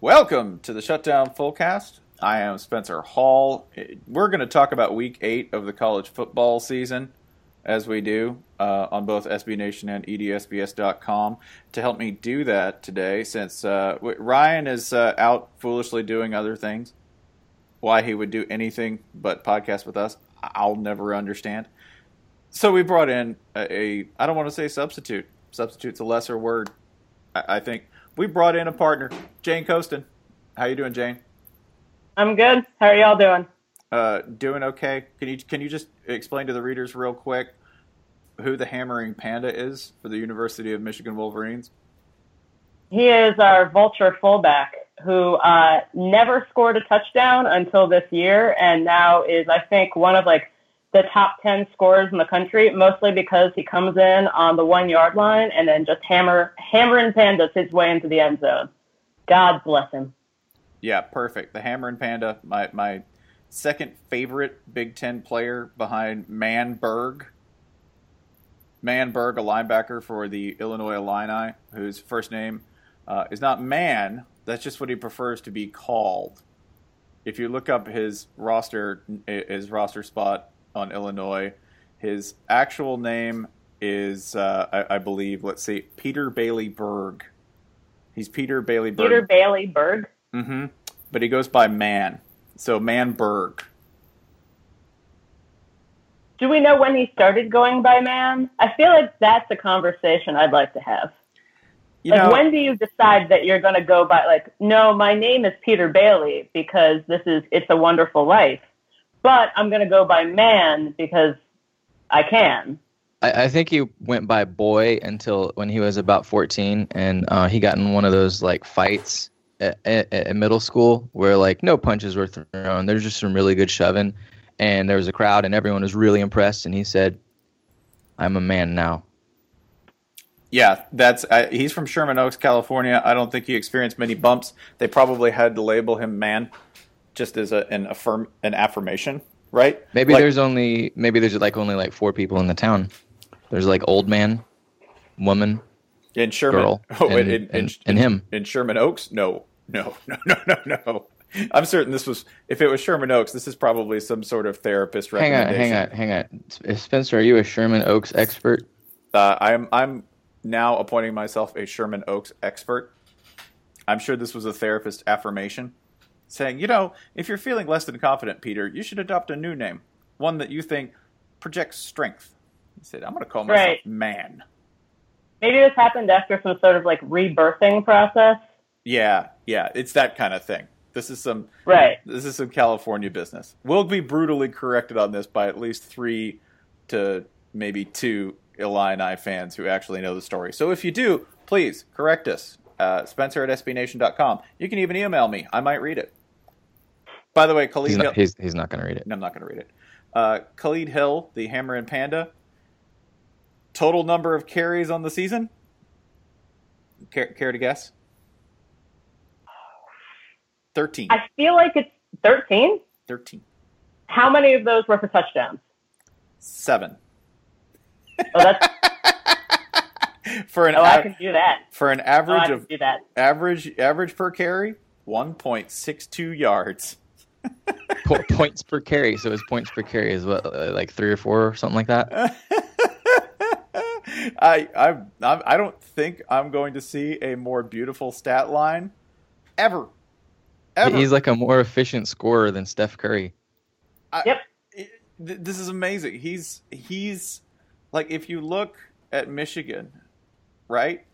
Welcome to the Shutdown Fullcast. I am Spencer Hall. We're going to talk about Week Eight of the college football season, as we do uh, on both SB Nation and EDSBS.com. To help me do that today, since uh, Ryan is uh, out foolishly doing other things, why he would do anything but podcast with us, I'll never understand. So we brought in a, a I don't want to say substitute. Substitute's a lesser word. I, I think we brought in a partner, Jane Coaston. How you doing, Jane? I'm good. How are y'all doing? Uh, doing okay. Can you can you just explain to the readers real quick who the hammering panda is for the University of Michigan Wolverines? He is our vulture fullback who uh, never scored a touchdown until this year, and now is I think one of like the top 10 scorers in the country, mostly because he comes in on the one yard line and then just hammer, hammer and pandas his way into the end zone. God bless him. Yeah, perfect. The Hammering Panda, my my second favorite Big Ten player behind Manberg. Manberg, a linebacker for the Illinois Illini, whose first name uh, is not Man. That's just what he prefers to be called. If you look up his roster, his roster spot on Illinois, his actual name is, uh, I, I, believe, let's see, Peter Bailey Berg. He's Peter Bailey Berg. Peter Bailey Berg. Mm-hmm. But he goes by Man. So Man Berg. Do we know when he started going by Man? I feel like that's a conversation I'd like to have. You like know, when do you decide that you're going to go by like no my name is Peter Bailey because this is it's a wonderful life but I'm going to go by man because I can I, I, think he went by boy until when he was about 14 and uh, he got in one of those like fights at, at, at, middle school where like no punches were thrown. There's just some really good shoving, and there was a crowd, and everyone was really impressed. And he said, "I'm a man now." Yeah, that's uh, he's from Sherman Oaks, California. I don't think he experienced many bumps. They probably had to label him man, just as a, an affirm an affirmation, right? Maybe like, there's only maybe there's like only like four people in the town. There's like old man, woman, in Sherman, girl, oh, and, in, in, in, him in Sherman Oaks. No, no, no, no, no, no. I'm certain this was if it was Sherman Oaks, this is probably some sort of therapist hang. Hang on, hang on, hang on. Spencer, are you a Sherman Oaks expert? Uh, I'm I'm now appointing myself a Sherman Oaks expert. I'm sure this was a therapist affirmation saying, you know, if you're feeling less than confident, Peter, you should adopt a new name, one that you think projects strength. He said, I'm going to call myself right. Man. Maybe this happened after some sort of like rebirthing process. Yeah, yeah, it's that kind of thing. This is some right. This is some California business. We'll be brutally corrected on this by at least three to maybe two Illini fans who actually know the story. So if you do, please correct us. Uh, Spencer at SBNation.com. You can even email me. I might read it. By the way, Khalid he's not, Hill, he's, he's not going to read it. I'm not going to read it. Uh, Khalid Hill, the Hammering Panda. Total number of carries on the season? Care, care to guess? 13. I feel like it's 13. 13. How many of those were for touchdowns? Seven. Oh, that's. for an oh, I can do that. For an average oh, of average average per carry, 1.62 yards. Po- points per carry. So his points per carry is what, uh, like three or four or something like that. I, I I don't think I'm going to see a more beautiful stat line ever. Ever. He's like a more efficient scorer than Steph Curry. I, yep. this is amazing. He's he's like if you look at Michigan, right?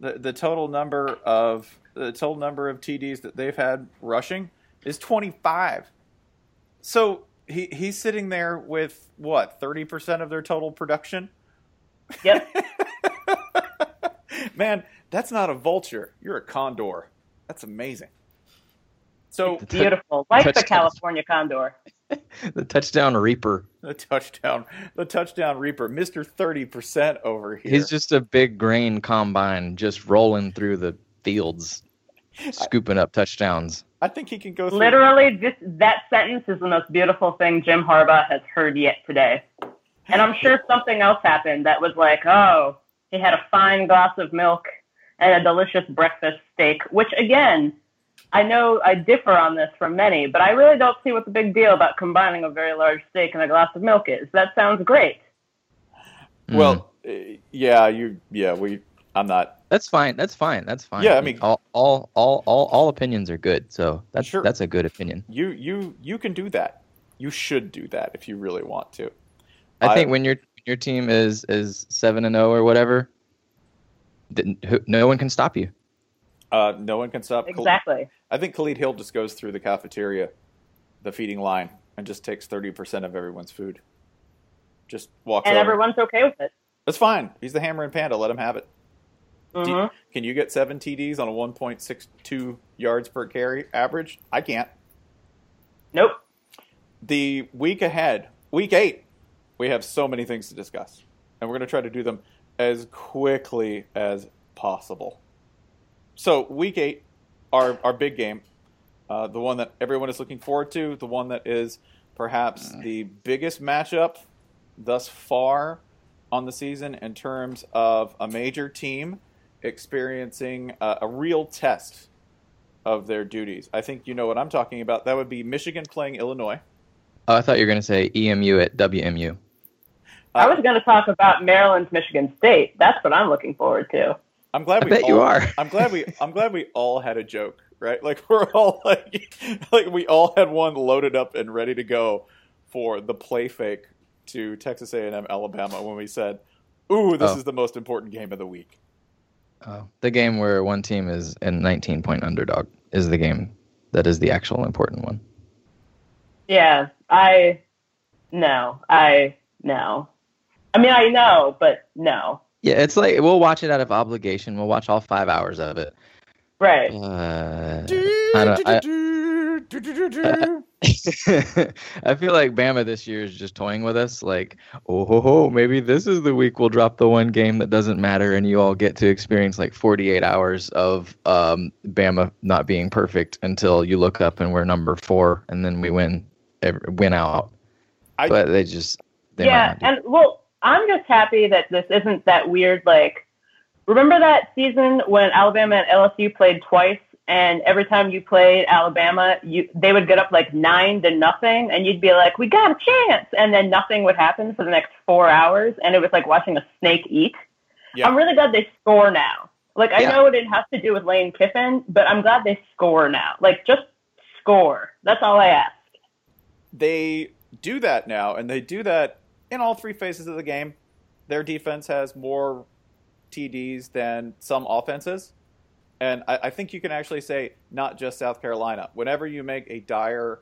The the total number of the total number of TDs that they've had rushing is 25. So he he's sitting there with what 30% of their total production. Yep. Man, that's not a vulture. You're a condor. That's amazing. So it's beautiful, like the California condor. the touchdown reaper. The touchdown, the touchdown reaper, Mister Thirty Percent over here. He's just a big grain combine, just rolling through the fields scooping up touchdowns. I think he can go through. Literally, just that sentence is the most beautiful thing Jim Harbaugh has heard yet today. And I'm sure something else happened that was like, oh, he had a fine glass of milk and a delicious breakfast steak, which again, I know I differ on this from many, but I really don't see what the big deal about combining a very large steak and a glass of milk is. That sounds great. Well, uh, yeah, you, yeah, we. I'm not. That's fine. That's fine. That's fine. Yeah, I mean- all all all all, all opinions are good. So that's Sure. that's a good opinion. You, you, you can do that. You should do that if you really want to. I, I- think when your your team is is seven and zero or whatever, no one can stop you. Uh, no one can stop. Khal- Exactly. I think Khalid Hill just goes through the cafeteria, the feeding line, and just takes thirty percent of everyone's food. Just walks And over. everyone's okay with it. That's fine. He's the hammering panda. Let him have it. Do you- Mhm. can you get seven TDs on a 1.62 yards per carry average? I can't. Nope. The week ahead, week eight, we have so many things to discuss, and we're going to try to do them as quickly as possible. So, week eight, our our big game, uh, the one that everyone is looking forward to, the one that is perhaps the biggest matchup thus far on the season in terms of a major team experiencing a, a real test of their duties. I think you know what I'm talking about. That would be Michigan playing Illinois. Oh, I thought you were going to say EMU at WMU. I was going to talk about Maryland's Michigan State. That's what I'm looking forward to. I'm glad I we bet all, you are. I'm glad we I'm glad we all had a joke, right? Like we're all like like we all had one loaded up and ready to go for the play fake to Texas A&M Alabama when we said, "Ooh, this Oh. is the most important game of the week." The game where one team is a 19 point underdog is the game that is the actual important one. Yeah, I no, I no. I mean, I know, but no. Yeah, it's like we'll watch it out of obligation. We'll watch all five hours of it. Right. Uh, I don't- I- I feel like Bama this year is just toying with us. Like, oh, ho, ho, maybe this is the week we'll drop the one game that doesn't matter, and you all get to experience like 48 hours of um, Bama not being perfect until you look up and we're number four, and then we win, win out. I- but they just, they yeah, might and well, I'm just happy that this isn't that weird. Like, remember that season when Alabama and LSU played twice, and every time you played Alabama, you they would get up like nine to nothing, and you'd be like, "We got a chance," and then nothing would happen for the next four hours, and it was like watching a snake eat. Yeah. I'm really glad they score now. Like, I Yeah. know it didn't to do with Lane Kiffin, but I'm glad they score now. Like, just score. That's all I ask. they do that now, and they do that in all three phases of the game. Their defense has more TDs than some offenses. And I, I think you can actually say not just South Carolina. Whenever you make a dire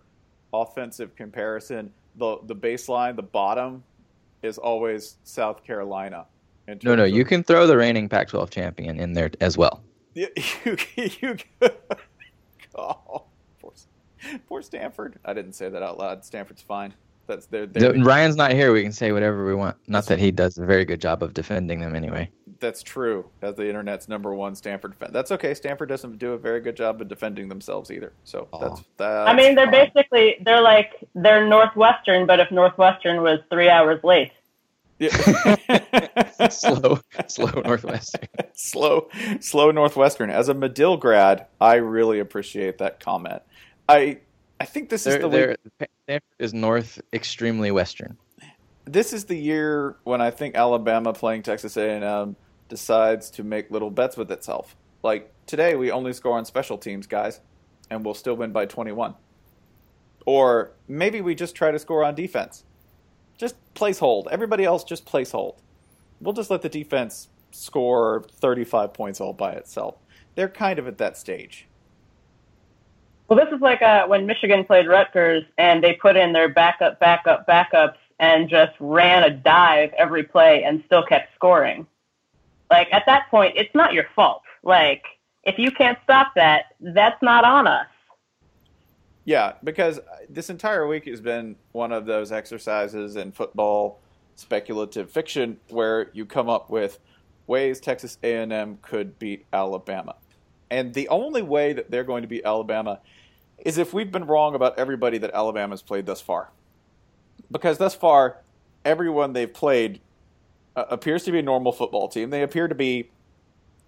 offensive comparison, the the baseline, the bottom, is always South Carolina. in No, no, you can throw the reigning Pac-12 champion in there as well. You, you, you oh, poor, poor Stanford. I didn't say that out loud. Stanford's fine. That's their Ryan's not here. We can say whatever we want. Not that he does a very good job of defending them anyway. That's true. As the internet's number one Stanford fan. That's okay. Stanford doesn't do a very good job of defending themselves either. So Aw. that's that. I mean, they're fine. basically they're like they're Northwestern, but if Northwestern was three hours late. Yeah. slow, slow Northwestern. slow, slow Northwestern. As a Medill grad, I really appreciate that comment. I I think this is They're, the they're, Stanford is north, extremely western. this is the year when I think Alabama playing Texas A&M decides to make little bets with itself. Like today, we only score on special teams, guys, and we'll still win by 21. Or maybe we just try to score on defense. Just place hold. Everybody else just place hold. We'll just let the defense score 35 points all by itself. They're kind of at that stage. Well, this is like uh, when Michigan played Rutgers and they put in their backup, backup, backups and just ran a dive every play and still kept scoring. Like at that point, it's not your fault. Like if you can't stop that, that's not on us. Yeah, because this entire week has been one of those exercises in football speculative fiction where you come up with ways Texas A&M could beat Alabama. And the only way that they're going to beat Alabama is if we've been wrong about everybody that Alabama's played thus far. Because thus far, everyone they've played uh, appears to be a normal football team. They appear to be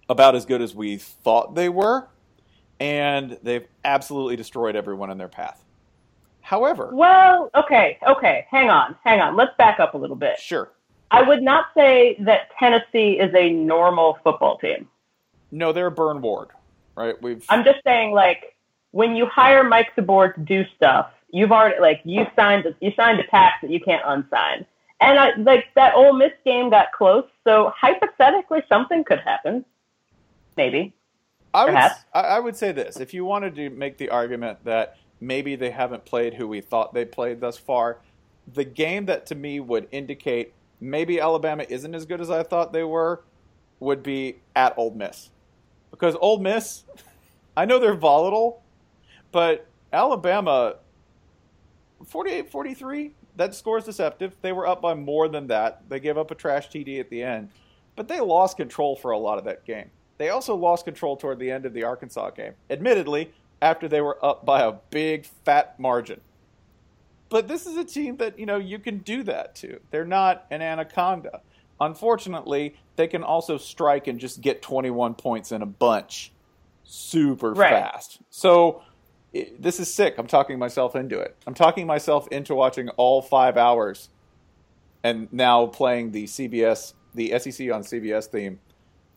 about as good as we thought they were. and they've absolutely destroyed everyone in their path. However, Well, okay, okay. Hang on, hang on. Let's back up a little bit. sure, I would not say that Tennessee is a normal football team. no, they're a burn ward, right? We've I'm just saying, like, when you hire Mike DeBord to do stuff, you've already like you signed you signed a pact that you can't unsign. And I like that Ole Miss game got close, so hypothetically something could happen. Maybe. I would, Perhaps. I I would say this: if you wanted to make the argument that maybe they haven't played who we thought they played thus far, the game that to me would indicate maybe Alabama isn't as good as I thought they were would be at Ole Miss, because Ole Miss, I know they're volatile, but Alabama, 48-43, that score is deceptive. They were up by more than that. They gave up a trash TD at the end, but they lost control for a lot of that game. They also lost control toward the end of the Arkansas game, admittedly, after they were up by a big fat margin. But this is a team that, you know, you can do that to. They're not an anaconda. Unfortunately, they can also strike and just get 21 points in a bunch super Right. fast. So i this is sick. I'm talking myself into it. I'm talking myself into watching all five hours and now playing the CBS, the SEC on CBS theme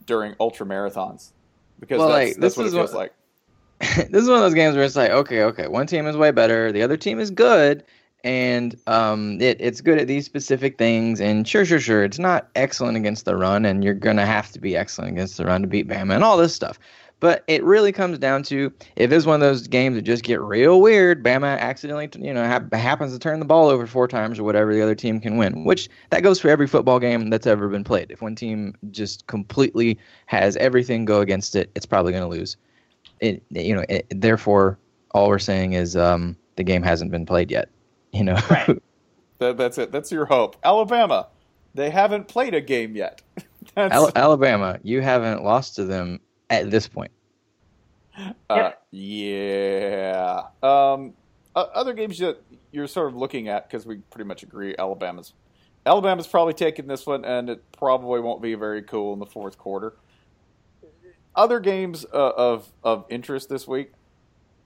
during ultra marathons because Well, that's, like, that's this what it is feels like. this is one of those games where it's like, okay, okay, one team is way better, the other team is good, and um, it, it's good at these specific things. And sure, sure, sure, it's not excellent against the run, and you're gonna have to be excellent against the run to beat Bama and all this stuff. But it really comes down to if it's one of those games that just get real weird, Bama accidentally, you know, hap- happens to turn the ball over four times or whatever, the other team can win. Which that goes for every football game that's ever been played. If one team just completely has everything go against it, it's probably going to lose it you know it, therefore all we're saying is um the game hasn't been played yet you know Right. That, that's it. That's your hope. Alabama, they haven't played a game yet. Al- alabama you haven't lost to them at this point uh, yeah. Um, other games that you're sort of looking at because we pretty much agree Alabama's Alabama's probably taking this one, and it probably won't be very cool in the fourth quarter. Other games uh, of of interest this week,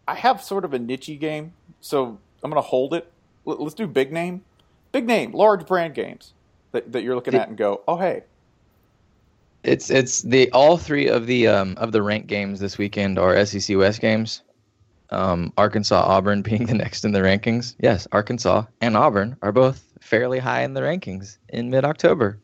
I have sort of a nichey game, so I'm going to hold it. L- let's do big name, big name, large brand games that, that you're looking The- at and go, oh hey, it's it's the all three of the um of the ranked games this weekend are sec west games um arkansas auburn being the next in the rankings yes arkansas and auburn are both fairly high in the rankings in mid-october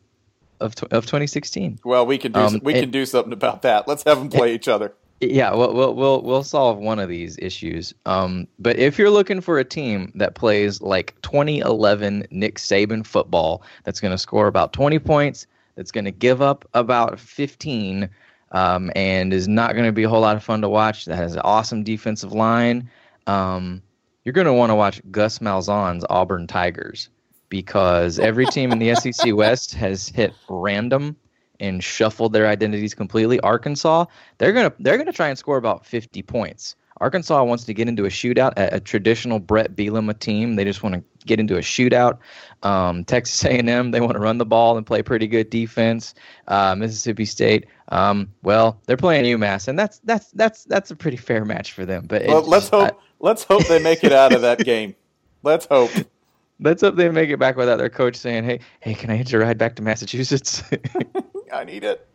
of, tw- of 2016 well we can do Um, we it- can do something about that. Let's have them play each other. Yeah, we'll, we'll we'll we'll solve one of these issues. Um, but if you're looking for a team that plays like 2011 Nick Saban football, that's going to score about 20 points, that's going to give up about 15, um, and is not going to be a whole lot of fun to watch, that has an awesome defensive line, um, you're going to want to watch Gus Malzahn's Auburn Tigers because every team in the SEC West has hit random and shuffled their identities completely. Arkansas, they're gonna they're gonna try and score about 50 points. Arkansas wants to get into a shootout, a, a traditional Bret Bielema team. They just want to get into a shootout. Um, Texas A&M, they want to run the ball and play pretty good defense. Uh, Mississippi State, um, well, they're playing UMass, and that's that's that's that's a pretty fair match for them. But Well, let's just- I- hope. let's hope they make it out of that game. Let's hope. let's hope they make it back without their coach saying, "Hey, hey, can I hitch a ride back to Massachusetts?" I need it.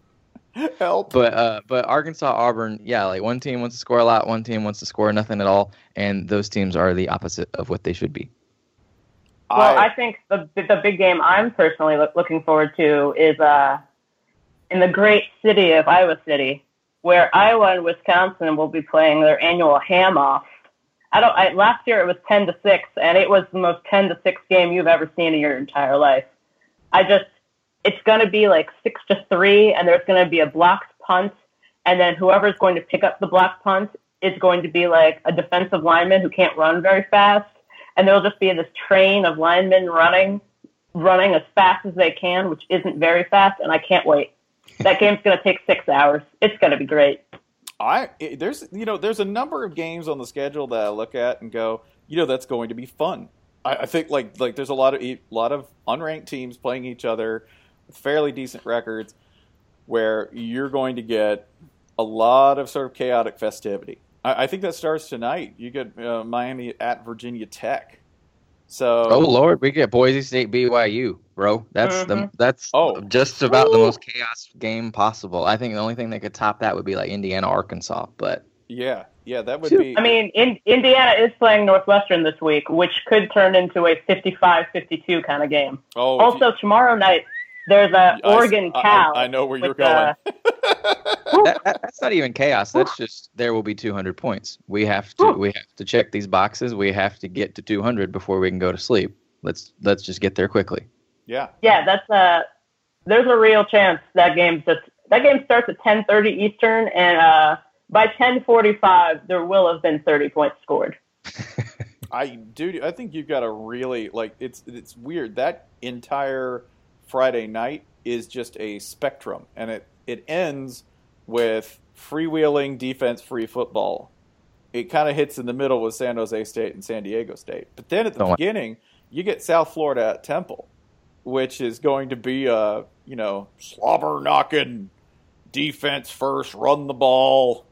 Help. But uh, but Arkansas Auburn, yeah, like one team wants to score a lot, one team wants to score nothing at all, and those teams are the opposite of what they should be. Well, I, think the the big game I'm personally look, looking forward to is uh, in the great city of Iowa City, where Iowa and Wisconsin will be playing their annual ham off. I don't. I, last year it was ten to six, and it was the most ten to six game you've ever seen in your entire life. I just, it's going to be like six to three, and there's going to be a blocked punt, and then whoever's going to pick up the blocked punt is going to be like a defensive lineman who can't run very fast and there'll just be this train of linemen running, running as fast as they can, which isn't very fast, and I can't wait. That game's going to take six hours. It's going to be great. I there's you know there's a number of games on the schedule that I look at and go, you know, that's going to be fun. I, I think like like there's a lot of a lot of unranked teams playing each other fairly decent records, where you're going to get a lot of sort of chaotic festivity. I, I think that starts tonight. You get uh, Miami at Virginia Tech. So Oh Lord, we get Boise State BYU, bro. That's the Mhm. that's Oh. just about the most chaos game possible. I think the only thing that could top that would be like Indiana Arkansas, but yeah, yeah, that would Phew. be. I mean, in, Indiana is playing Northwestern this week, which could turn into a 55-52 kind of game. oh, if Also, tomorrow night there's a you- I- Oregon I- Cal. I, I know where you're going. that, that, that's not even chaos. That's just there will be 200 points. We have to we have to check these boxes. We have to get to 200 before we can go to sleep. Let's let's just get there quickly. yeah, yeah, that's uh there's a real chance that game just that game starts at 10:30 Eastern, and uh, by 10:45 there will have been 30 points scored. I dude, I think you've got a really like it's it's weird that entire Friday night is just a spectrum, and it it ends with freewheeling defense free football. It kind of hits in the middle with San Jose State and San Diego State, but then at the oh, Don't beginning you get South Florida at Temple, which is going to be a you know slobber knocking defense first, run the ball,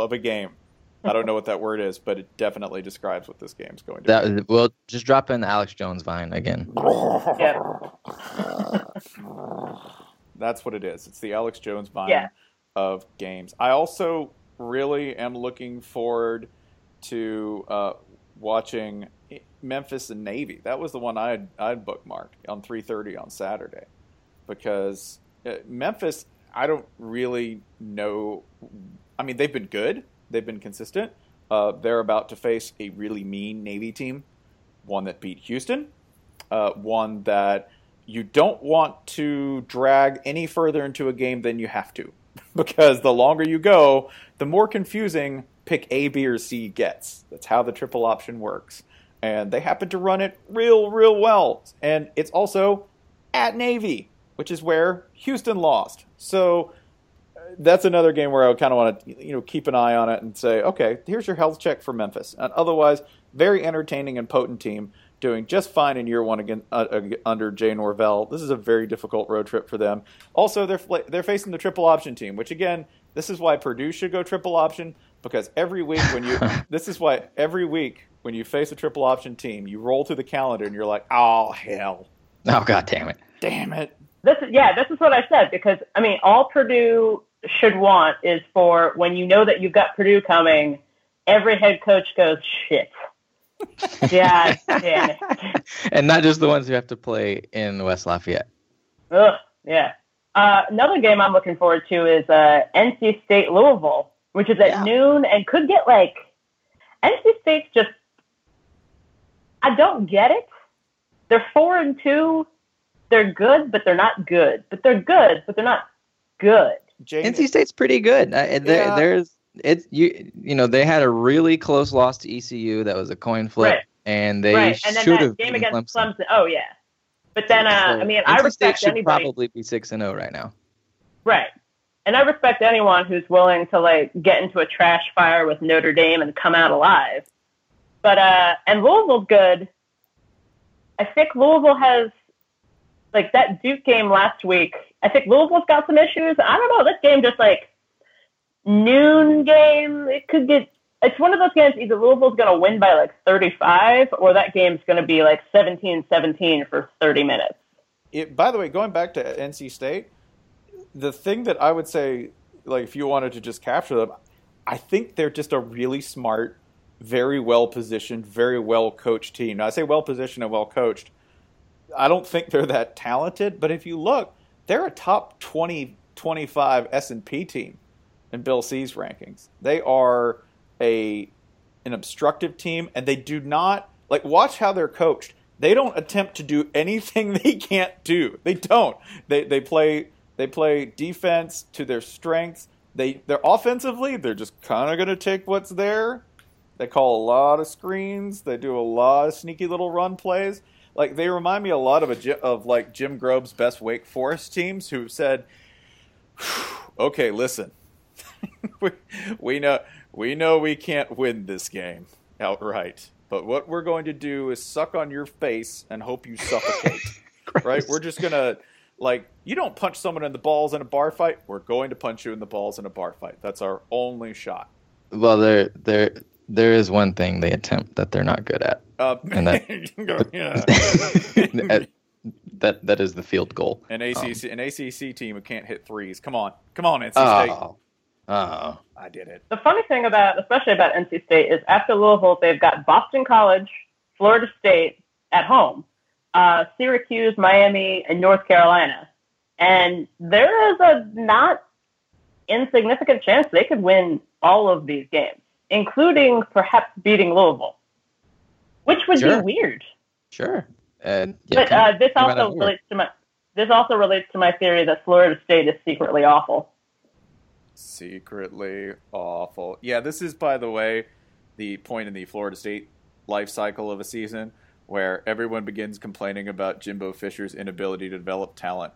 of a game. I don't know what that word is, but it definitely describes what this game's going to That we'll just drop in the Alex Jones vine again. Yeah. That's what it is. It's the Alex Jones vine Yeah. of games. I also really am looking forward to uh, watching Memphis and Navy. That was the one I had I'd bookmarked on 3:30 on Saturday because uh, Memphis. I don't really know. I mean, they've been good. They've been consistent. Uh, they're about to face a really mean Navy team, one that beat Houston, uh, one that you don't want to drag any further into a game than you have to, because the longer you go, the more confusing pick A, B, or C gets. That's how the triple option works, and they happen to run it real, real well. And it's also at Navy, which is where Houston lost. So that's another game where I kind of want to you know keep an eye on it and say, okay, here's your health check for Memphis. And otherwise, very entertaining and potent team doing just fine in year one again uh, uh, under Jay Norvell. This is a very difficult road trip for them. Also, they're they're facing the triple option team, which again, this is why Purdue should go triple option because every week when you this is why every week when you face a triple option team, you roll through the calendar and you're like, oh hell, Oh god damn it. damn it. This is yeah, this is what I said because I mean, all Purdue should want is for when you know that you've got Purdue coming, every head coach goes shit. Yeah, damn it. And not just the ones who have to play in West Lafayette. Ugh, yeah. Uh, another game I'm looking forward to is uh, NC State Louisville, which is at Yeah. noon and could get like NC State's just. I don't get it. They're four and two. They're good, but they're not good. But they're good, but they're not good. Jane, NC State's pretty good. There, Yeah. There's it's you you know they had a really close loss to ECU that was a coin flip, Right. and they right, and then should have game against Clemson. Clemson. Oh yeah, but then uh, So I mean, I NC State should anybody. probably be six and zero right now. Right. And I respect anyone who's willing to like get into a trash fire with Notre Dame and come out alive. But uh and Louisville's good. I think Louisville has like that Duke game last week. I think Louisville's got some issues. I don't know. This game just like noon game, it could get it's one of those games either Louisville's going to win by like 35 or that game's going to be like 17-17 for 30 minutes. it, by the way, going back to NC State, the thing that I would say, like if you wanted to just capture them, I think they're just a really smart, very well positioned, very well coached team. Now I say well positioned and well coached. I don't think they're that talented, but if you look, they're a top 20, 25 S&P team in Bill C's rankings. They are a an obstructive team and they do not like watch how they're coached. They don't attempt to do anything they can't do. They don't. They they play they play defense to their strengths. They they're offensively, they're just kind of going to take what's there. They call a lot of screens. They do a lot of sneaky little run plays. Like they remind me a lot of a of like Jim Grobe's best Wake Forest teams who said, "Okay, listen, we, we know we know we can't win this game outright, but what we're going to do is suck on your face and hope you suffocate. right? We're just gonna Like, you don't punch someone in the balls in a bar fight. We're going to punch you in the balls in a bar fight. That's our only shot. Well, there, there, there is one thing they attempt that they're not good at. Uh, And that- yeah. that that is the field goal. An ACC, an ACC team who can't hit threes. Come on, come on, NC State. Oh, oh, I did it. The funny thing about, especially about NC State, is after Louisville, they've got Boston College, Florida State at home, uh, Syracuse, Miami, and North Carolina. And there is a not insignificant chance they could win all of these games, including perhaps beating Louisville, which would Sure. be weird. sure. And yeah, But uh, this come out of also relates to my this also relates to my theory that Florida State is secretly awful. Secretly awful. Yeah, this is, by the way, the point in the Florida State life cycle of a season where everyone begins complaining about Jimbo Fisher's inability to develop talent.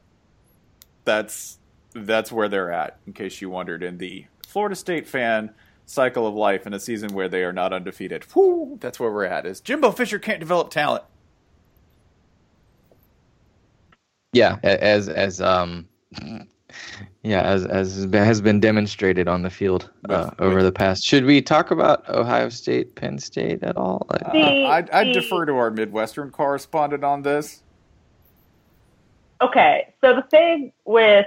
That's that's where they're at. In case you wondered, in the Florida State fan cycle of life in a season where they are not undefeated. Whoo, that's where we're at. Is Jimbo Fisher can't develop talent? yeah, as as um, yeah, as as has been- demonstrated on the field uh, With- over with- the past. Should we talk about Ohio State, Penn State at all? Like, Uh, I'd, I'd defer to our Midwestern correspondent on this. Okay, so the thing with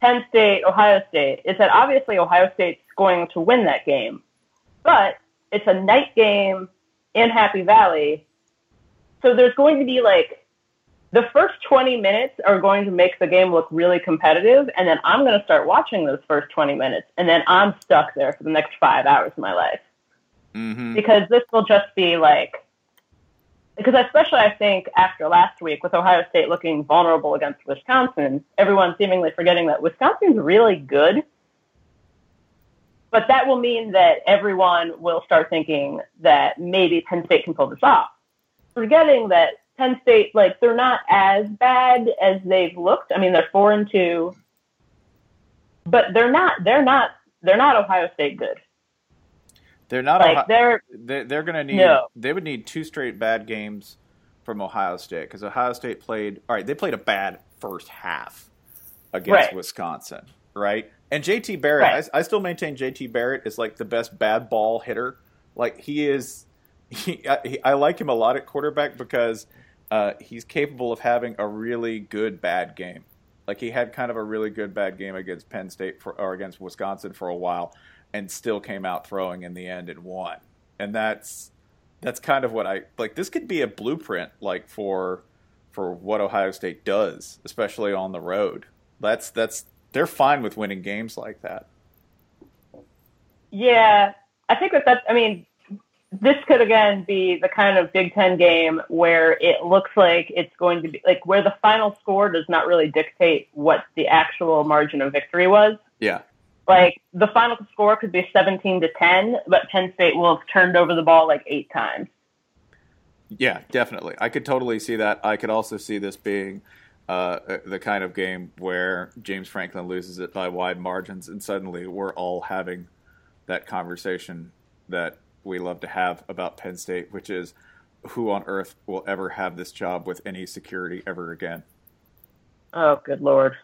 Penn State, Ohio State is that obviously Ohio State's going to win that game, but it's a night game in Happy Valley. So there's going to be like the first 20 minutes are going to make the game look really competitive, and then I'm going to start watching those first 20 minutes, and then I'm stuck there for the next five hours of my life Mm-hmm. because this will just be like because especially I think after last week with Ohio State looking vulnerable against Wisconsin, everyone seemingly forgetting that Wisconsin's really good. But that will mean that everyone will start thinking that maybe Penn State can pull this off. Forgetting that Penn State, like, they're not as bad as they've looked. I mean, they're four and two, but they're not, they're not, they're not Ohio State good. They're not Like, Ohio- they're, They, they're going to need. No. They would need two straight bad games from Ohio State because Ohio State played. All right, they played a bad first half against Right. Wisconsin, right? And JT Barrett, Right. I, I still maintain JT Barrett is like the best bad ball hitter. Like he is. He, I, he, I like him a lot at quarterback because uh, he's capable of having a really good bad game. Like he had kind of a really good bad game against Penn State for, or against Wisconsin for a while, and still came out throwing in the end and won. And that's that's kind of what I like. This could be a blueprint, like for for what Ohio State does, especially on the road. That's that's they're fine with winning games like that. Yeah, I think that that's. I mean, this could again be the kind of Big Ten game where it looks like it's going to be like where the final score does not really dictate what the actual margin of victory was. Yeah, Like the final score could be seventeen to ten, but Penn State will have turned over the ball like eight times. yeah, definitely. I could totally see that. I could also see this being uh, the kind of game where James Franklin loses it by wide margins, and suddenly we're all having that conversation that we love to have about Penn State, which is who on earth will ever have this job with any security ever again? Oh, good lord.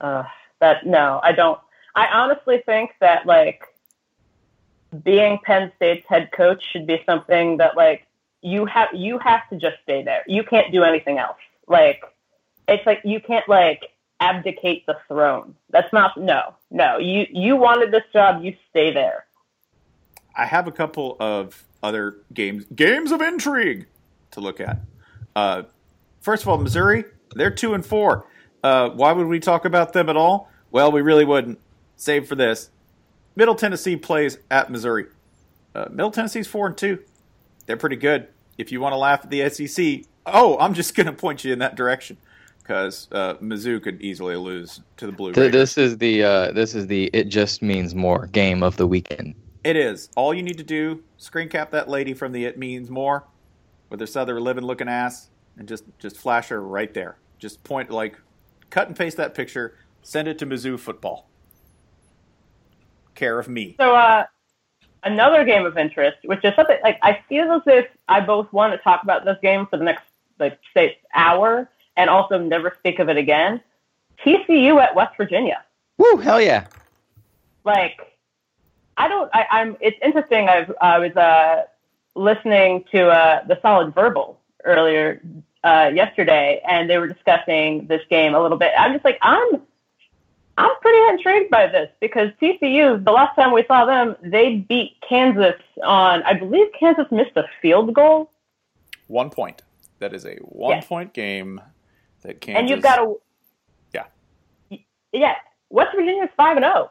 Uh, that no, I don't. I honestly think that like being Penn State's head coach should be something that like you have you have to just stay there. You can't do anything else. Like it's like you can't like abdicate the throne. That's not no no. You you wanted this job. You stay there. I have a couple of other games games of intrigue to look at. Uh, first of all, Missouri, they're two and four. Uh, why would we talk about them at all? Well, we really wouldn't. Save for this. Middle Tennessee plays at Missouri. Uh, Middle Tennessee's four and two. They're pretty good. If you want to laugh at the SEC, oh, I'm just going to point you in that direction because uh, Mizzou could easily lose to the Blue Raiders. this is the uh, this is the it just means more game of the weekend. It is. All you need to do, screen cap that lady from the It Means More with her southern living looking ass and just just flash her right there. Just point like cut and paste that picture, send it to Mizzou football. Care of me. So uh, another game of interest, which is something like I feel as if I both want to talk about this game for the next like say hour, and also never speak of it again. TCU at West Virginia. Woo, hell yeah. Like, I don't. I, I'm. It's interesting. I've. I was uh, listening to uh, the Solid Verbal earlier uh, yesterday, and they were discussing this game a little bit. I'm just like, I'm. I'm pretty intrigued by this because TCU, the last time we saw them, they beat Kansas on, I believe Kansas missed a field goal. One point. That is a one Yes. point game that Kansas. And you've got to, Yeah. yeah, West Virginia is 5 and 0.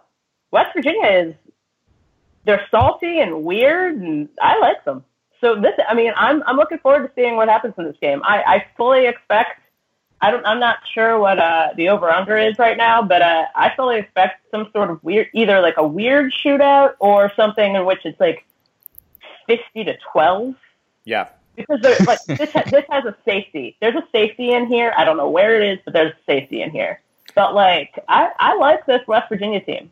West Virginia is, they're salty and weird, and I like them. So this, I mean, I'm, I'm looking forward to seeing what happens in this game. I, I fully expect, I don't, I'm not sure what uh, the over under is right now, but uh, I fully expect some sort of weird, either like a weird shootout or something in which it's like 50 to 12 Yeah. Because like this ha- this has a safety. There's a safety in here. I don't know where it is, but there's a safety in here. But like I I like this West Virginia team.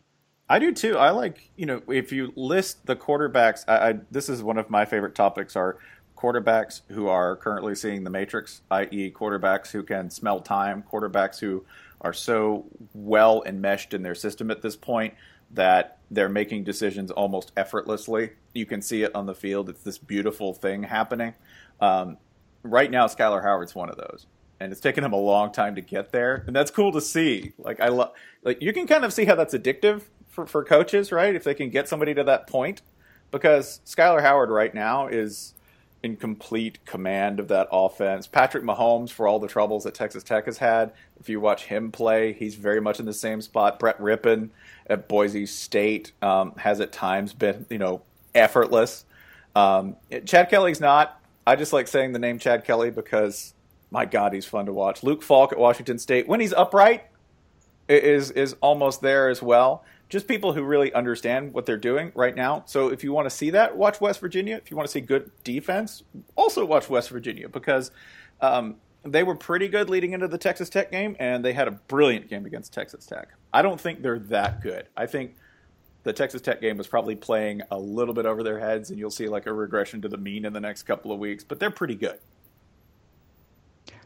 I do too. I like you know if you list the quarterbacks. I, I this is one of my favorite topics are quarterbacks who are currently seeing the matrix, i.e., quarterbacks who can smell time, quarterbacks who are so well enmeshed in their system at this point that they're making decisions almost effortlessly. You can see it on the field. It's this beautiful thing happening. Um, right now, Skyler Howard's one of those, and it's taken him a long time to get there, and that's cool to see. Like I love, like you can kind of see how that's addictive for for coaches, right? If they can get somebody to that point, because Skyler Howard right now is in complete command of that offense. Patrick Mahomes, for all the troubles that Texas Tech has had, if you watch him play, he's very much in the same spot. Brett Rypien at Boise State um, has at times been, you know, effortless. Um, Chad Kelly's not. I just like saying the name Chad Kelly because, my God, he's fun to watch. Luke Falk at Washington State, when he's upright, is is almost there as well. Just people who really understand what they're doing right now. So if you want to see that, watch West Virginia. If you want to see good defense, also watch West Virginia because um, they were pretty good leading into the Texas Tech game, and they had a brilliant game against Texas Tech. I don't think they're that good. I think the Texas Tech game was probably playing a little bit over their heads, and you'll see like a regression to the mean in the next couple of weeks. But they're pretty good.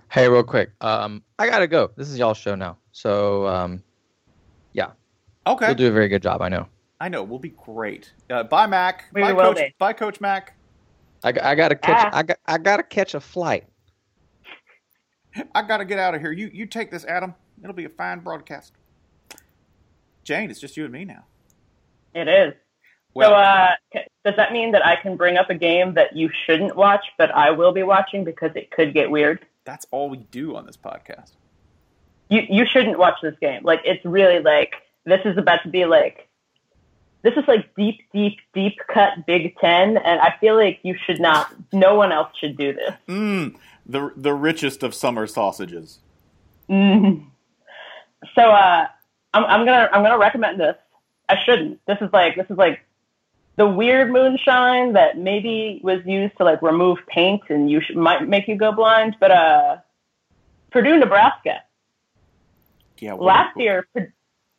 Hey, real quick. Um, I gotta go. This is y'all's show now. So, um, yeah, Okay, you'll do a very good job. I know. I know we'll be great. Uh, bye, Mack. We bye, Coach. be. Bye, Coach Mack. I, I gotta catch. Ah. I got. I gotta catch a flight. I gotta get out of here. You you take this, Adam. It'll be a fine broadcast. Jane, it's just you and me now. It is. Well, so uh, does that mean that I can bring up a game that you shouldn't watch, but I will be watching because it could get weird? that's all we do on this podcast. You you shouldn't watch this game. Like it's really like this is about to be like this is like deep, deep, deep cut Big Ten, and I feel like you should not. No one else should do this. Mmm, the the richest of summer sausages. Mm. So uh, I'm, I'm gonna I'm gonna recommend this. I shouldn't. This is like this is like the weird moonshine that maybe was used to like remove paint and you should, might make you go blind. But uh, Purdue, Nebraska. Yeah. Last year, Pur-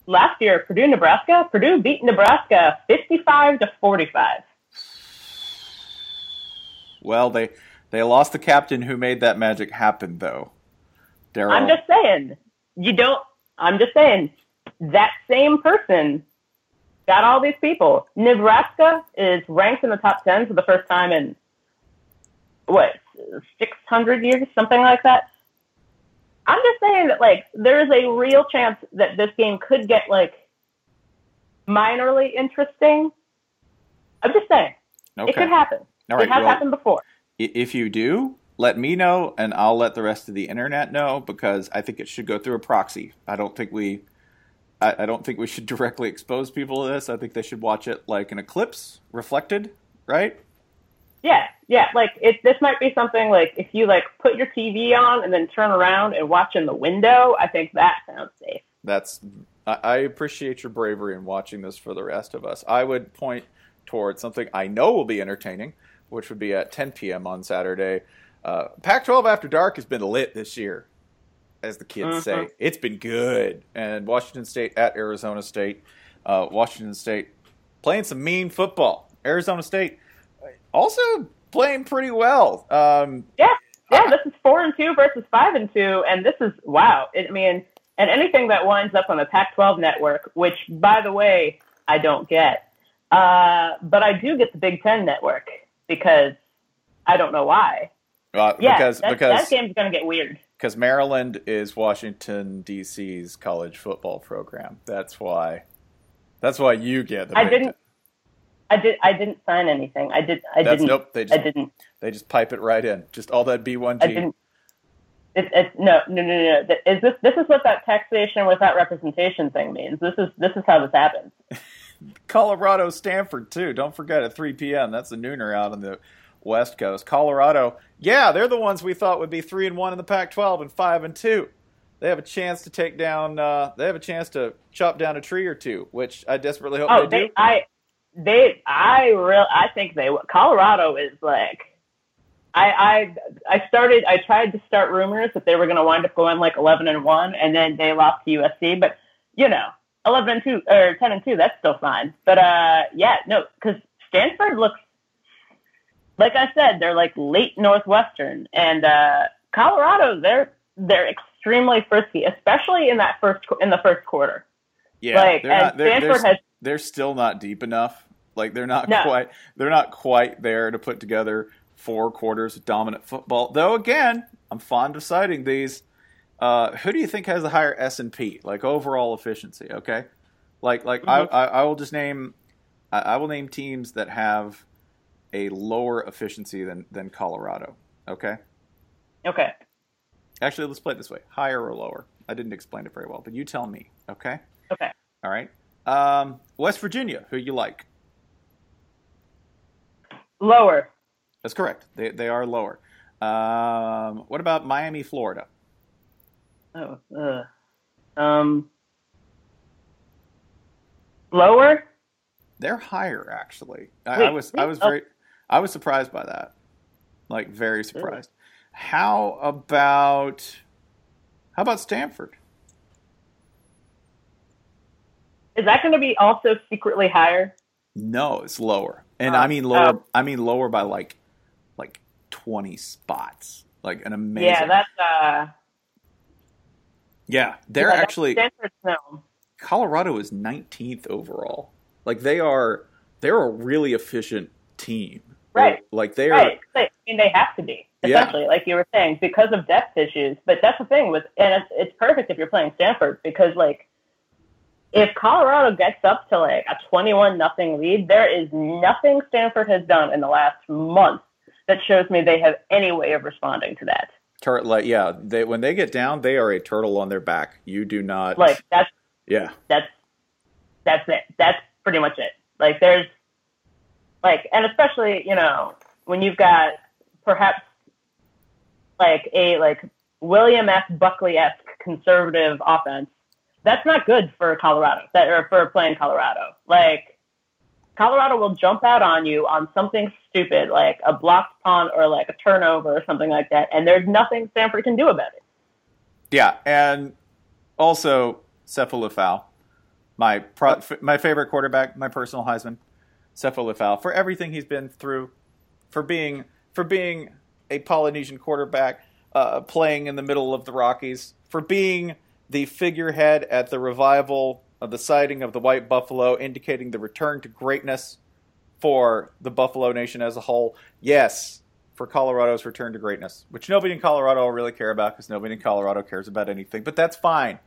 last year Purdue, Nebraska. Purdue beat Nebraska 55 to 45. Well, they they lost the captain who made that magic happen, though. Daryl. I'm just saying, you don't. I'm just saying that same person got all these people. Nebraska is ranked in the top ten for the first time in what 600 years, something like that. I'm just saying that like there is a real chance that this game could get like minorly interesting. I'm just saying okay. it could happen. All right. it has well, happened before. if you do, let me know, and I'll let the rest of the internet know because I think it should go through a proxy. I don't think we. I, I don't think we should directly expose people to this. I think they should watch it like an eclipse reflected, right? Yeah, yeah. Like it, this might be something like if you like put your TV on and then turn around and watch in the window. I think that sounds safe. That's I, I appreciate your bravery in watching this for the rest of us. I would point towards something I know will be entertaining, which would be at 10 p.m. on Saturday. Uh, Pac-12 After Dark has been lit this year, as the kids say. Mhm. It's been good. And Washington State at Arizona State. Uh, Washington State playing some mean football. Arizona State also playing pretty well. Um, Yeah, yeah, this is four and two versus five and two, and this is wow. I mean, and anything that winds up on the Pac-12 network, which by the way I don't get, uh, but I do get the Big Ten network because I don't know why. Uh, Yeah, because that, because that game's gonna get weird. Because Maryland is Washington D.C.'s college football program. That's why. That's why you get the. I didn't- Ten. I did. I didn't sign anything. I did. I That's didn't. nope. They just, I didn't. they just pipe it right in. Just all that B one I G. didn't. It's, it's no, no, no, no. Is this this is what that taxation without representation thing means? This is this is how this happens. Colorado, Stanford too. Don't forget at 3 p.m. That's the nooner out on the West Coast. Colorado, yeah, they're the ones we thought would be three and one in the Pac-12 and five and two. They have a chance to take down. Uh, they have a chance to chop down a tree or two, which I desperately hope Oh, they do. I, they, I real, I think they. Colorado is like, I, I, I started. I tried to start rumors that they were going to wind up going like eleven and one, and then they lost to USC. But you know, eleven and two or ten and two, that's still fine. But uh, yeah, no, because Stanford looks, like I said, they're like late Northwestern, and uh, Colorado, they're they're extremely frisky, especially in that first in the first quarter. yeah, like, they're not. They're, Stanford they're, has they're still not deep enough. Like they're not No. quite. They're not quite there to put together four quarters of dominant football. Though again, I'm fond of citing these. Uh, who do you think has the higher S and P, like overall efficiency? Okay, like like I, Mhm. I I will just name I, I will name teams that have a lower efficiency than than Colorado. Okay, okay. actually let's play it this way: higher or lower. I didn't explain it very well, but you tell me. Okay, Okay. all right. Um, West Virginia, who you like? Lower. That's correct. They they are lower. Um, what about Miami, Florida? Oh, ugh. Um, lower. They're higher actually. I, I was I was oh. very I was surprised by that. Like very surprised. How about how about Stanford? Is that going to be also secretly higher? No, it's lower. And Oh, I mean lower oh. I mean lower by like like 20 spots. Like an amazing Yeah, that's uh. Yeah, they're yeah, actually Colorado is 19th overall. Like they are they're a really efficient team. Right. Like they are Right. I mean, they have to be Yeah. like you were saying, because of depth issues. But that's the thing with, and it's, it's perfect if you're playing Stanford because, like, if Colorado gets up to like a 21 nothing lead, there is nothing Stanford has done in the last month that shows me they have any way of responding to that. Tur- like yeah, they when they get down, they are a turtle on their back. You do not Like that's yeah. that's that's it. That's pretty much it. Like there's like and especially, you know, when you've got perhaps like a like William F. Buckley esque conservative offense, that's not good for Colorado. That or for playing Colorado. Like Colorado will jump out on you on something stupid like a blocked punt or like a turnover or something like that, and there's nothing Stanford can do about it. Yeah, and also Sefo Liufau, my pro- my favorite quarterback, my personal Heisman, Sefo Liufau, for everything he's been through, for being for being a Polynesian quarterback, uh, playing in the middle of the Rockies, for being the figurehead at the revival of the sighting of the white buffalo, indicating the return to greatness for the Buffalo Nation as a whole. Yes, for Colorado's return to greatness, which nobody in Colorado will really care about because nobody in Colorado cares about anything. But that's fine.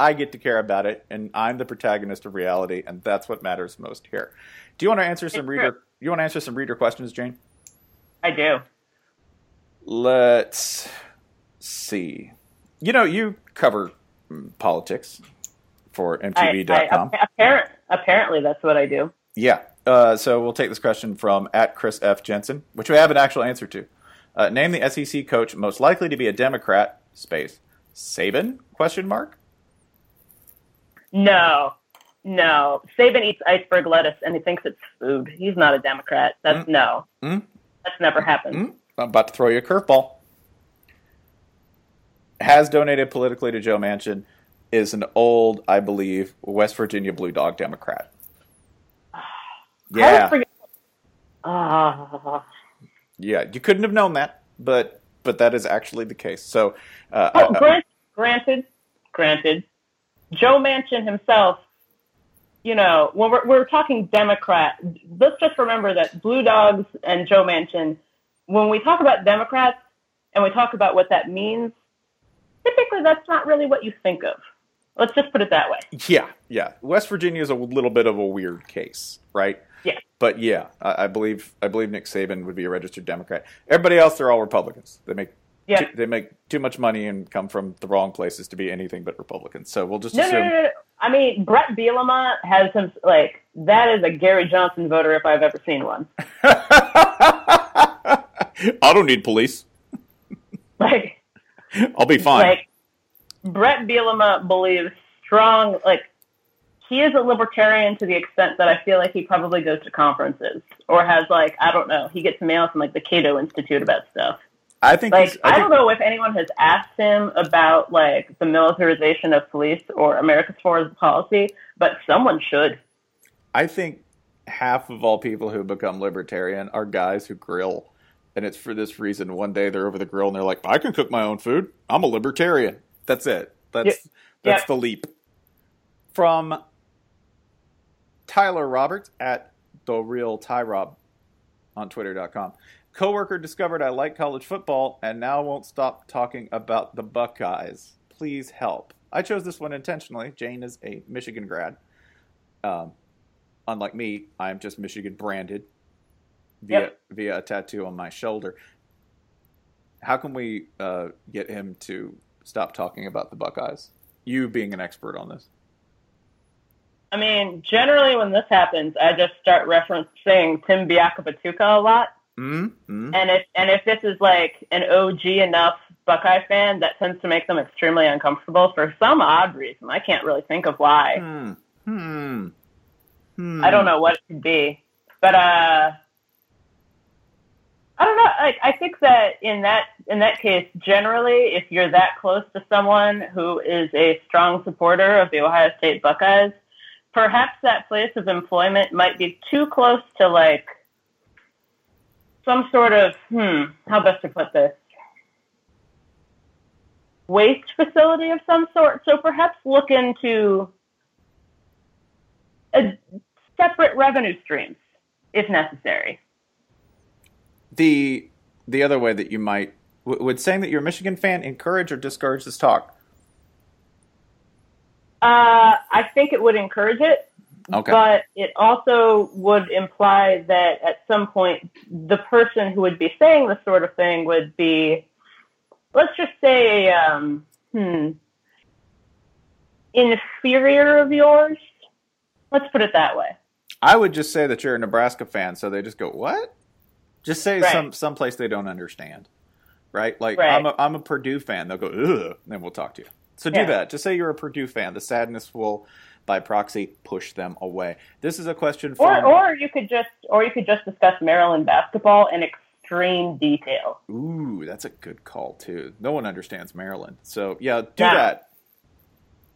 I get to care about it, and I'm the protagonist of reality, and that's what matters most here. Do you want to answer some reader? You want to answer some reader questions, Jane? I do. Let's see. You know, you cover mm, politics for I, MTV.com. I, apparent, apparently, that's what I do. Yeah. Uh, so we'll take this question from at Chris F. Jensen, which we have an actual answer to. Uh, name the SEC coach most likely to be a Democrat. Space Saban? Question mark. No, no. Saban eats iceberg lettuce and he thinks it's food. He's not a Democrat. That's no. Mm. That's never happened. Mm, I'm about to throw you a curveball. Has donated politically to Joe Manchin. Is an old, I believe, West Virginia Blue Dog Democrat. Yeah, Ah, yeah. You couldn't have known that, but but that is actually the case. So, uh, Oh, I- I- granted, granted, granted, Joe Manchin himself. You know, when we're we're talking Democrat, let's just remember that Blue Dogs and Joe Manchin. When we talk about Democrats and we talk about what that means, typically that's not really what you think of. Let's just put it that way. yeah, yeah. West Virginia is a little bit of a weird case, right? Yeah. But yeah, I, I believe I believe Nick Saban would be a registered Democrat. Everybody else, they're all Republicans. They make Yeah. too, they make too much money and come from the wrong places to be anything but Republicans. So we'll just No, no, assume. no, no, no. I mean, Bret Bielema has some like that is a Gary Johnson voter if I've ever seen one. I don't need police. Like, I'll be fine. like Bret Bielema believes strong. Like, he is a libertarian to the extent that I feel like he probably goes to conferences or has like I don't know. He gets mail from like the Cato Institute about stuff. I think. Like I, I don't know if anyone has asked him about like the militarization of police or America's foreign policy, but someone should. I think half of all people who become libertarian are guys who grill. And it's for this reason. One day they're over the grill and they're like, I can cook my own food. I'm a libertarian. That's it. That's Yeah. that's Yeah. the leap. From Tyler Roberts at the real Ty Rob on twitter.com. Coworker discovered I like college football and now won't stop talking about the Buckeyes. Please help. I chose this one intentionally. Jane is a Michigan grad. Um, unlike me, I am just Michigan branded via Yep. via a tattoo on my shoulder. How can we uh, get him to stop talking about the Buckeyes? You being an expert on this. I mean, generally when this happens, I just start referencing Tim Biakabatuka a lot. Mm-hmm. And if and if this is like an OG enough Buckeye fan, that tends to make them extremely uncomfortable for some odd reason. I can't really think of why. Hmm. Hmm. Hmm. I don't know what it could be, but uh, I don't know. Like, I think that in that in that case, generally, if you're that close to someone who is a strong supporter of the Ohio State Buckeyes, perhaps that place of employment might be too close to like some sort of hmm, how best to put this waste facility of some sort. So perhaps look into a separate revenue streams if necessary. the the other way that you might would saying that you're a Michigan fan encourage or discourage this talk. Uh, I think it would encourage it, Okay. but it also would imply that at some point the person who would be saying this sort of thing would be, let's just say, um, hmm, inferior of yours. Let's put it that way. I would just say that you're a Nebraska fan, so they just go, "What?" Just say Right. some someplace they don't understand, right? Like Right. I'm a I'm a Purdue fan. They'll go, "Ugh," then we'll talk to you. So do Yeah. that. Just say you're a Purdue fan. The sadness will, by proxy, push them away. This is a question for Or, or you could just, or you could just discuss Maryland basketball in extreme detail. Ooh, that's a good call too. No one understands Maryland, so yeah, do Yeah. that.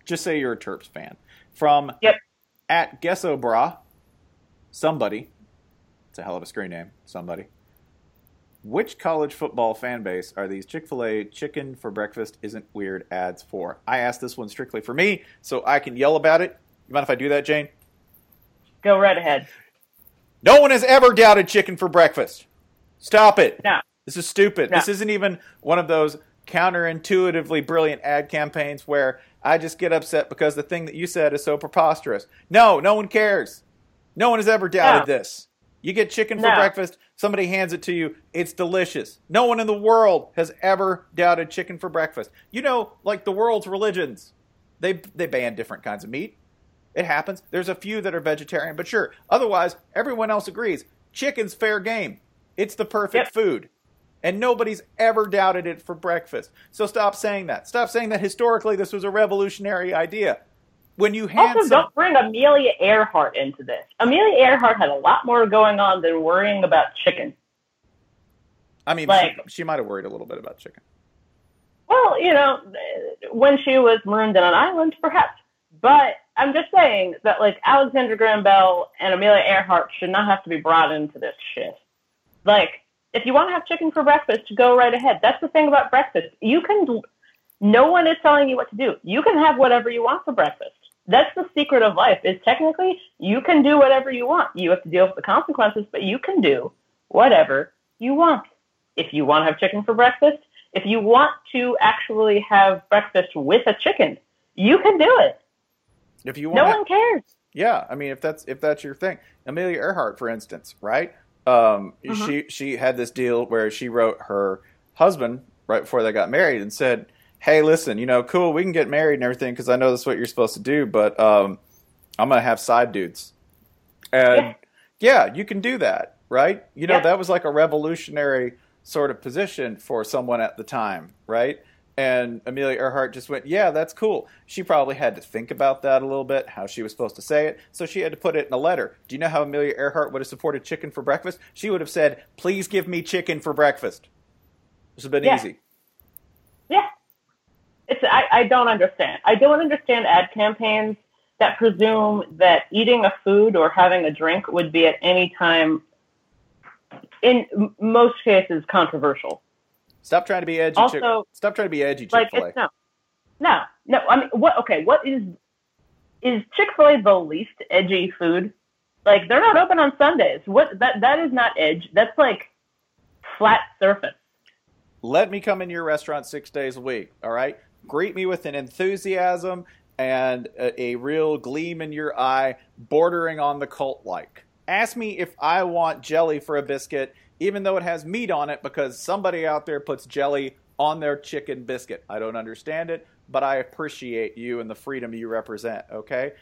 Just say you're a Terps fan. From Yep. at Gessobra, somebody. It's a hell of a screen name. Somebody. Which college football fan base are these Chick fil A chicken for breakfast isn't weird ads for? I asked this one strictly for me, so I can yell about it. You mind if I do that, Jane? Go right ahead. No one has ever doubted chicken for breakfast. Stop it. No. This is stupid. No. This isn't even one of those counterintuitively brilliant ad campaigns where I just get upset because the thing that you said is so preposterous. No, no one cares. No one has ever doubted No. this. You get chicken for breakfast, somebody hands it to you, it's delicious. No one in the world has ever doubted chicken for breakfast. You know, like the world's religions, they they ban different kinds of meat. It happens. There's a few that are vegetarian, but sure. Otherwise, everyone else agrees. Chicken's fair game. It's the perfect Yep. food. And nobody's ever doubted it for breakfast. So stop saying that. Stop saying that historically this was a revolutionary idea. When you hand Also, some, don't bring Amelia Earhart into this. Amelia Earhart had a lot more going on than worrying about chicken. I mean, like- she, she might have worried a little bit about chicken. Well, you know, when she was marooned in an island, perhaps. But I'm just saying that, like, Alexander Graham Bell and Amelia Earhart should not have to be brought into this shit. Like, If you want to have chicken for breakfast, go right ahead. That's the thing about breakfast. You can, no one is telling you what to do. You can have whatever you want for breakfast. That's the secret of life is technically you can do whatever you want. You have to deal with the consequences, but you can do whatever you want. If you want to have chicken for breakfast, if you want to actually have breakfast with a chicken, you can do it. If you want, No to- one cares. Yeah, I mean, if that's if that's your thing, Amelia Earhart, for instance, right? Um, Mhm. She she had this deal where she wrote her husband right before they got married and said, "Hey, listen, you know, cool, we can get married and everything because I know that's what you're supposed to do, but um, I'm gonna have side dudes." And yeah, you can do that, right? You know, Yeah. that was like a revolutionary sort of position for someone at the time, right? And Amelia Earhart just went, Yeah, that's cool. She probably had to think about that a little bit, how she was supposed to say it. So she had to put it in a letter. Do you know how Amelia Earhart would have supported chicken for breakfast? She would have said, Please give me chicken for breakfast. This would have been Yeah. easy. Yeah. It's I, I don't understand. I don't understand ad campaigns that presume that eating a food or having a drink would be at any time in most cases controversial. Stop trying to be edgy. Also, Chick- Stop trying to be edgy, Chick fil A. it's no. No. No, I mean what okay, what is is Chick-fil-A the least edgy food? Like they're not open on Sundays. What that that is not edge. That's like flat surface. let me come in your restaurant six days a week. All right, greet me with an enthusiasm and a, a real gleam in your eye, bordering on the cult-like. Ask me if I want jelly for a biscuit, even though it has meat on it, because somebody out there puts jelly on their chicken biscuit. I don't understand it, but I appreciate you and the freedom you represent. Okay,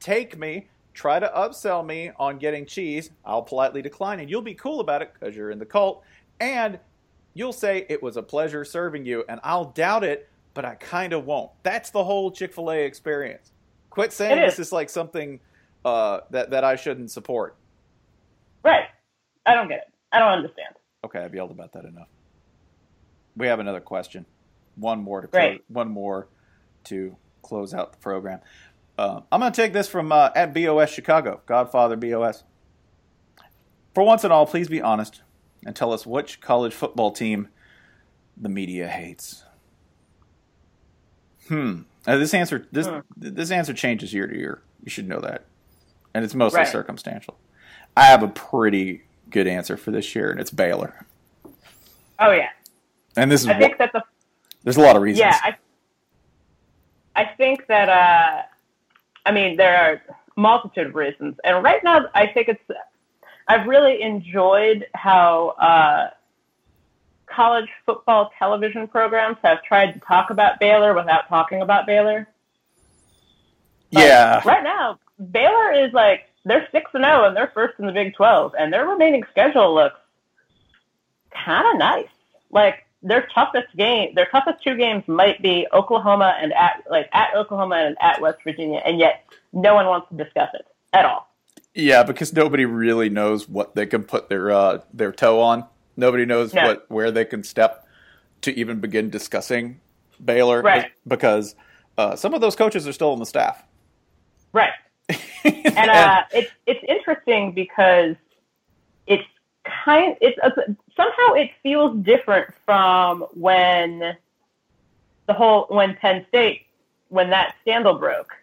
take me. Try to upsell me on getting cheese. I'll politely decline, and you'll be cool about it because you're in the cult. And you'll say it was a pleasure serving you, and I'll doubt it, but I kind of won't. That's the whole Chick Fil A experience. Quit saying is. this is like something uh, that that I shouldn't support. Right. I don't get it. I don't understand. Okay, I've yelled about that enough. We have another question. One more to close, one more to close out the program. Uh, I'm going to take this from uh, at BOS Chicago, Godfather BOS. For once and all, please be honest and tell us which college football team the media hates. Hmm. Uh, this answer this Hmm. this answer changes year to year. You should know that, and it's mostly Right. circumstantial. I have a pretty good answer for this year, and it's Baylor. Oh yeah. And this is I wh- think that the there's a lot of reasons. Yeah, I, I think that uh, I mean there are multitude of reasons, and right now I think it's I've really enjoyed how uh, college football television programs have tried to talk about Baylor without talking about Baylor. Like, yeah. Right now, Baylor is like they're six and zero, and they're first in the Big Twelve, and their remaining schedule looks kind of nice. Like their toughest game, their toughest two games might be Oklahoma and at like at Oklahoma and at West Virginia, and yet no one wants to discuss it at all. Yeah, because nobody really knows what they can put their uh, their toe on. Nobody knows No. what where they can step to even begin discussing Baylor. Right. Because uh, some of those coaches are still on the staff. Right. and uh, it's it's interesting because it's kind it's uh, somehow it feels different from when the whole when Penn State when that scandal broke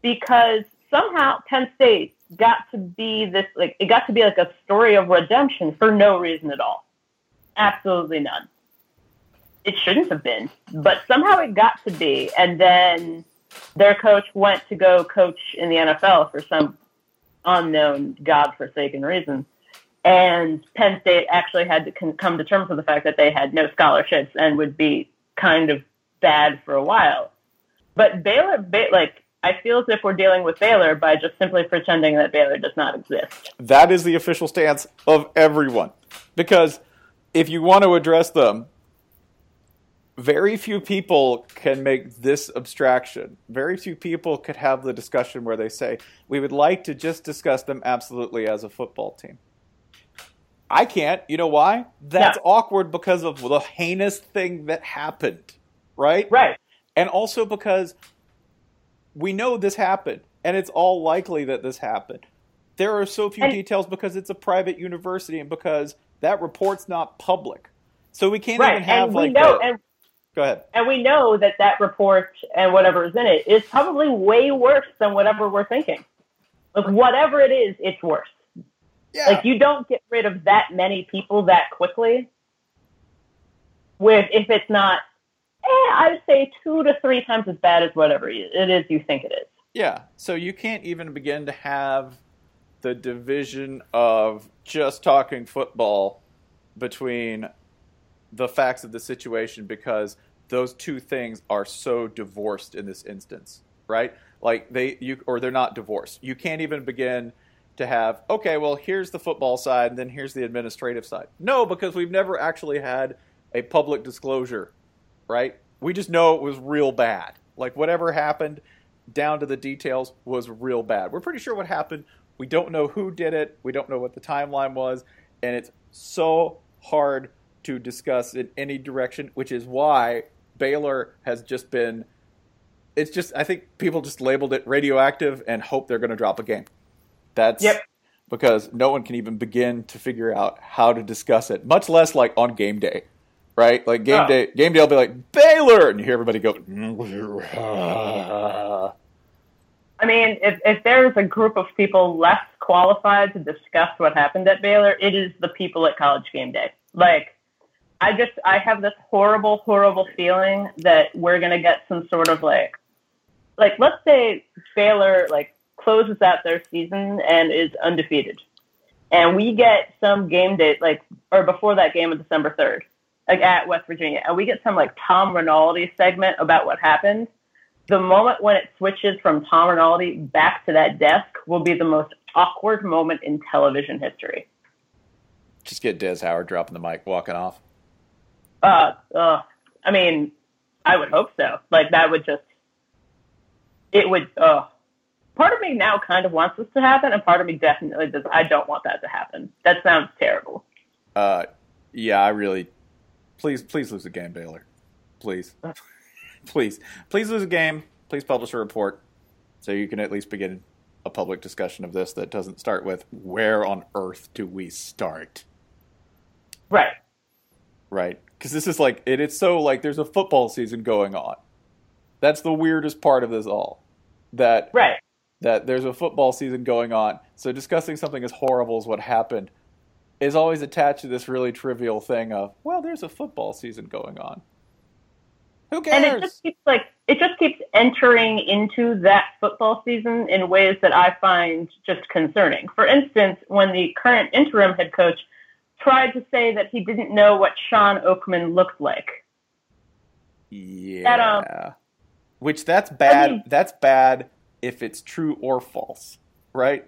because somehow Penn State got to be this like it got to be like a story of redemption for no reason at all absolutely none it shouldn't have been but somehow it got to be and then their coach went to go coach in the NFL for some unknown, godforsaken reason. And Penn State actually had to come to terms with the fact that they had no scholarships and would be kind of bad for a while. But Baylor, ba- like, I feel as if we're dealing with Baylor by just simply pretending that Baylor does not exist. that is the official stance of everyone. Because if you want to address them, very few people can make this abstraction. Very few people could have the discussion where they say, we would like to just discuss them absolutely as a football team. I can't. You know why? That's Yeah. awkward because of the heinous thing that happened, right? Right. And also because we know this happened, and it's all likely that this happened. There are so few And- details because it's a private university and because That report's not public, so we can't right, even have and like. we know, and, go ahead. and we know that that report and whatever is in it is probably way worse than whatever we're thinking. Like whatever it is, it's worse. Yeah. Like you don't get rid of that many people that quickly. With if it's not, eh, I would say two to three times as bad as whatever it is you think it is. Yeah, so you can't even begin to have the division of just talking football between the facts of the situation because those two things are so divorced in this instance, right? Like they you or they're not divorced. You can't even begin to have okay, well, here's the football side and then here's the administrative side. No, because we've never actually had a public disclosure, right? We just know it was real bad. Like whatever happened down to the details was real bad. We're pretty sure what happened. We don't know who did it. We don't know what the timeline was, and it's so hard to discuss in any direction, which is why Baylor has just been it's just I think people just labeled it radioactive and hope they're going to drop a game. That's Yep. because no one can even begin to figure out how to discuss it, much less like on game day, right? Like game Oh. day, game day will be like Baylor, and you hear everybody go. I mean, if, if there's a group of people less qualified to discuss what happened at Baylor, it is the people at College Game Day. Like, I just, I have this horrible, horrible feeling that we're going to get some sort of like, like, let's say Baylor, like, closes out their season and is undefeated. And we get some game day, like, or before that game on December 3rd, like at West Virginia, and we get some like Tom Rinaldi segment about what happened the moment when it switches from Tom Rinaldi back to that desk will be the most awkward moment in television history. Just get Des Howard dropping the mic, walking off. Uh, uh, I mean, I would hope so. Like that would just, it would. Uh, part of me now kind of wants this to happen, and part of me definitely does. I don't want that to happen. That sounds terrible. Uh, yeah, I really. Please, please lose a game, Baylor. Please, uh. please, please lose a game. Please publish a report so you can at least begin a public discussion of this that doesn't start with "Where on earth do we start?" Right. Right? Because this is like it, it's so like there's a football season going on. That's the weirdest part of this all. That Right. that there's a football season going on. So discussing something as horrible as what happened is always attached to this really trivial thing of, well, there's a football season going on. Who cares? And it just keeps like it just keeps entering into that football season in ways that I find just concerning. For instance, when the current interim head coach tried to say that he didn't know what Shawn Oakman looked like. yeah. um, Which that's bad. mean- that's bad if it's true or false, right?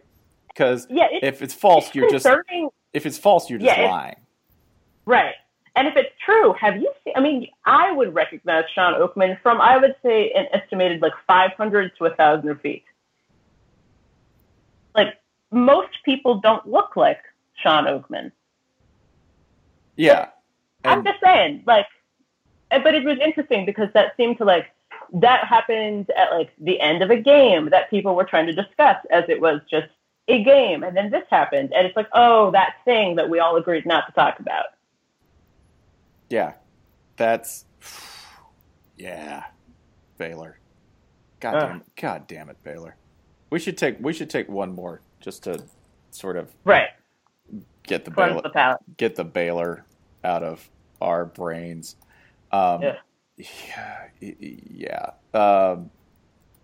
Because Yeah, it's, if it's false, it's you're just. If it's false, you're just Yeah, lying. Right. And if it's true, have you seen? I mean, I would recognize Shawn Oakman from, I would say, an estimated like 500 to 1,000 feet. Like, most people don't look like Shawn Oakman. Yeah. I'm just saying, like, but it was interesting because that seemed to like that happened at like the end of a game that people were trying to discuss as it was just a game, and then this happened, and it's like, oh, that thing that we all agreed not to talk about. Yeah, that's yeah, Baylor. God Ugh. damn, God damn it, Baylor. We should take we should take one more just to sort of Right, get the Baylor the get the Baylor out of our brains. Um, Yeah. yeah, yeah. Um,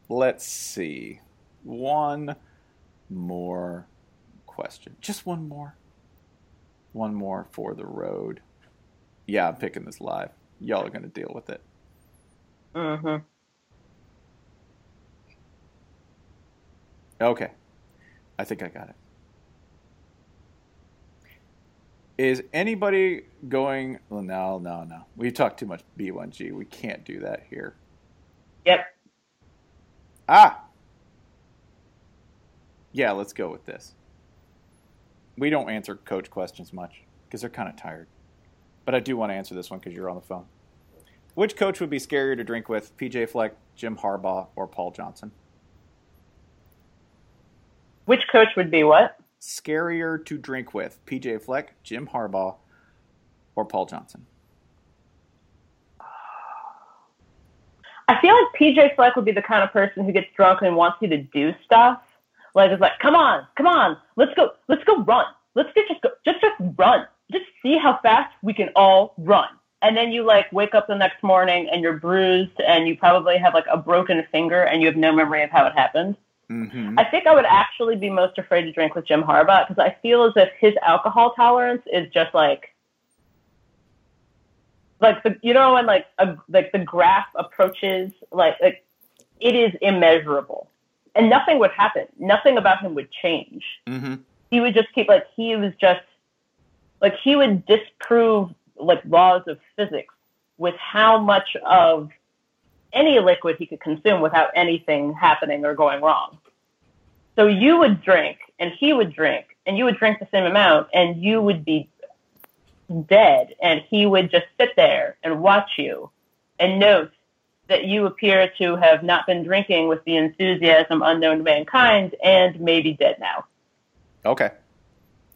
let's see, one more question, just one more, one more for the road. Yeah, I'm picking this live. Y'all are gonna deal with it. hmm Okay. I think I got it. Is anybody going? Well, no, no, no. We talked too much B1G. We can't do that here. Yep. Ah! Yeah, let's go with this. We don't answer coach questions much because they're kind of tired. But I do want to answer this one because you're on the phone. Which coach would be scarier to drink with, PJ Fleck, Jim Harbaugh, or Paul Johnson? Which coach would be what? scarier to drink with? PJ Fleck, Jim Harbaugh, or Paul Johnson? I feel like PJ Fleck would be the kind of person who gets drunk and wants you to do stuff. Like it's like, come on, come on, let's go, let's go run. Let's just just go, just just run. Just see how fast we can all run. And then you like wake up the next morning and you're bruised and you probably have like a broken finger and you have no memory of how it happened. Mm-hmm. I think I would actually be most afraid to drink with Jim Harbaugh because I feel as if his alcohol tolerance is just like like the you know when like a like the graph approaches like like it is immeasurable and nothing would happen nothing about him would change Mm-hmm. he would just keep like he was just like he would disprove like laws of physics with how much of any liquid he could consume without anything happening or going wrong. So you would drink and he would drink and you would drink the same amount and you would be dead and he would just sit there and watch you and note that you appear to have not been drinking with the enthusiasm unknown to mankind and maybe dead now. Okay.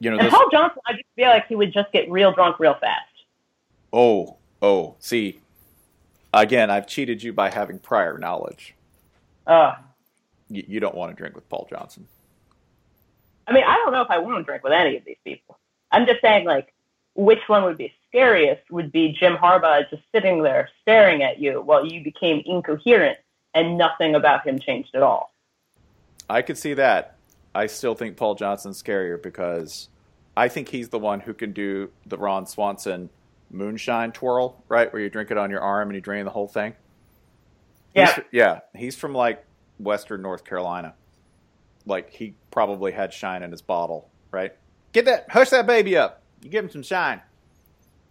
You know And. Paul Johnson, I just feel like he would just get real drunk real fast. Oh, oh. See, again, I've cheated you by having prior knowledge. Uh, You, you don't want to drink with Paul Johnson. I mean, I don't know if I want to drink with any of these people. I'm just saying, like, which one would be scariest would be Jim Harbaugh just sitting there staring at you while you became incoherent and nothing about him changed at all. I could see that. I still think Paul Johnson's scarier because I think he's the one who can do the Ron Swanson moonshine twirl, right? Where you drink it on your arm and you drain the whole thing. Yeah. He's, yeah. He's from like Western North Carolina. Like he probably had shine in his bottle, right? Get that, hush that baby up. You give him some shine.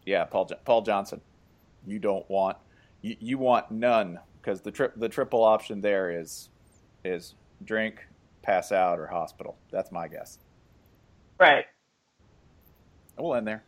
Yeah, Paul Paul Johnson. You don't want you, you want none because the trip the triple option there is is drink, pass out, or hospital. That's my guess. Right. We'll end there.